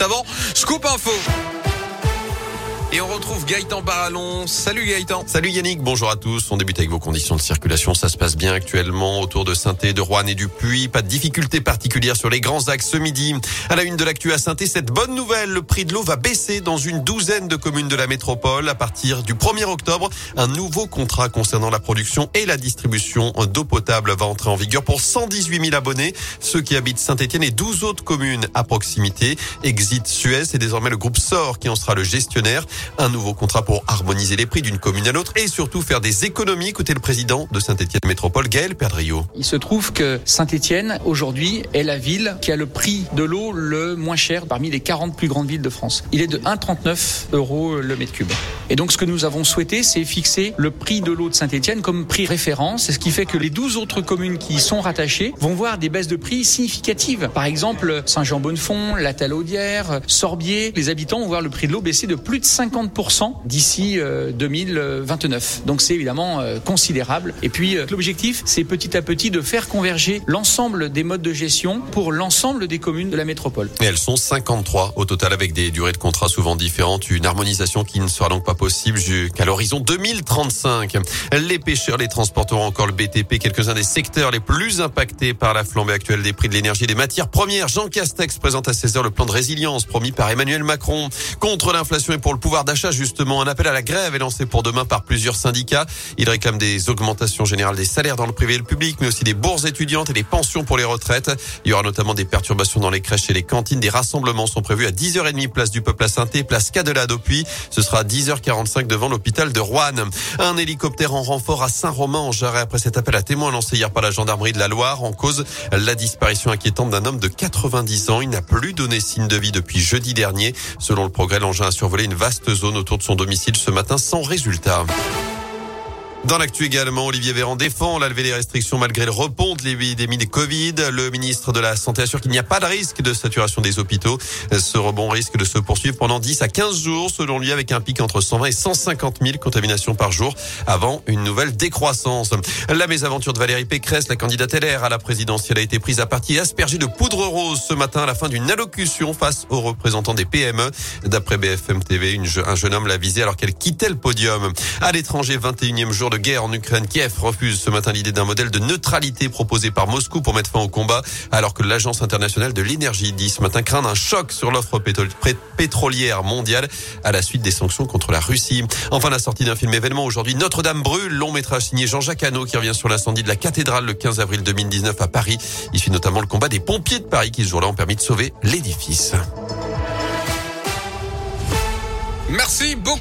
Avant, scoop info. Et on retrouve Gaëtan Barallon. Salut Gaëtan. Salut Yannick, bonjour à tous. On débute avec vos conditions de circulation. Ça se passe bien actuellement autour de saint de Rouen et du Puy. Pas de difficultés particulières sur les grands axes ce midi. À la une de l'actu à saint cette bonne nouvelle, le prix de l'eau va baisser dans une douzaine de communes de la métropole. À partir du 1er octobre, un nouveau contrat concernant la production et la distribution d'eau potable va entrer en vigueur pour 118 000 abonnés. Ceux qui habitent Saint-Etienne et 12 autres communes à proximité. Exit Suez, c'est désormais le groupe SOR qui en sera le gestionnaire. Un nouveau contrat pour harmoniser les prix d'une commune à l'autre et surtout faire des économies. Écoutez le président de Saint-Etienne Métropole, Gaël Perdriau. Il se trouve que Saint-Etienne, aujourd'hui, est la ville qui a le prix de l'eau le moins cher parmi les 40 plus grandes villes de France. Il est de 1,39 euros le mètre cube. Et donc, ce que nous avons souhaité, c'est fixer le prix de l'eau de Saint-Etienne comme prix référence. Ce qui fait que les 12 autres communes qui y sont rattachées vont voir des baisses de prix significatives. Par exemple, Saint-Jean-Bonnefond, La Talaudière, Sorbier. Les habitants vont voir le prix de l'eau baisser de plus de 50% d'ici 2029. Donc c'est évidemment euh, considérable. Et puis euh, l'objectif, c'est petit à petit de faire converger l'ensemble des modes de gestion pour l'ensemble des communes de la métropole. Et elles sont 53 au total avec des durées de contrat souvent différentes. Une harmonisation qui ne sera donc pas possible jusqu'à l'horizon 2035. Les pêcheurs, les transporteurs, encore le BTP, quelques-uns des secteurs les plus impactés par la flambée actuelle des prix de l'énergie et des matières premières. Jean Castex présente à 16h le plan de résilience promis par Emmanuel Macron contre l'inflation et pour le pouvoir d'achat justement. Un appel à la grève est lancé pour demain par plusieurs syndicats. Ils réclament des augmentations générales des salaires dans le privé et le public, mais aussi des bourses étudiantes et des pensions pour les retraites. Il y aura notamment des perturbations dans les crèches et les cantines. Des rassemblements sont prévus à 10h30 place du Peuple à saint place Cadelade au Puy. Ce sera à 10h45 devant l'hôpital de Rouen. Un hélicoptère en renfort à Saint-Romain en Jarret après cet appel à témoins lancé hier par la gendarmerie de la Loire en cause la disparition inquiétante d'un homme de 90 ans. Il n'a plus donné signe de vie depuis jeudi dernier. Selon le progrès, l'engin a survolé une vaste zone autour de son domicile ce matin sans résultat. Dans l'actu également, Olivier Véran défend la levée des restrictions malgré le repont de l'épidémie des Covid. Le ministre de la Santé assure qu'il n'y a pas de risque de saturation des hôpitaux. Ce rebond risque de se poursuivre pendant 10 à 15 jours, selon lui, avec un pic entre 120 et 150 000 contaminations par jour avant une nouvelle décroissance. La mésaventure de Valérie Pécresse, la candidate LR à la présidentielle, a été prise à partie aspergée de poudre rose ce matin à la fin d'une allocution face aux représentants des PME. D'après BFM TV, un jeune homme l'a visé alors qu'elle quittait le podium. À l'étranger, 21e jour de guerre en Ukraine. Kiev refuse ce matin l'idée d'un modèle de neutralité proposé par Moscou pour mettre fin au combat, alors que l'Agence internationale de l'énergie dit ce matin craindre un choc sur l'offre pétrolière mondiale à la suite des sanctions contre la Russie. Enfin, la sortie d'un film événement aujourd'hui, Notre-Dame brûle, long métrage signé Jean-Jacques Hano qui revient sur l'incendie de la cathédrale le 15 avril 2019 à Paris. Il suit notamment le combat des pompiers de Paris qui ce jour-là ont permis de sauver l'édifice. Merci beaucoup.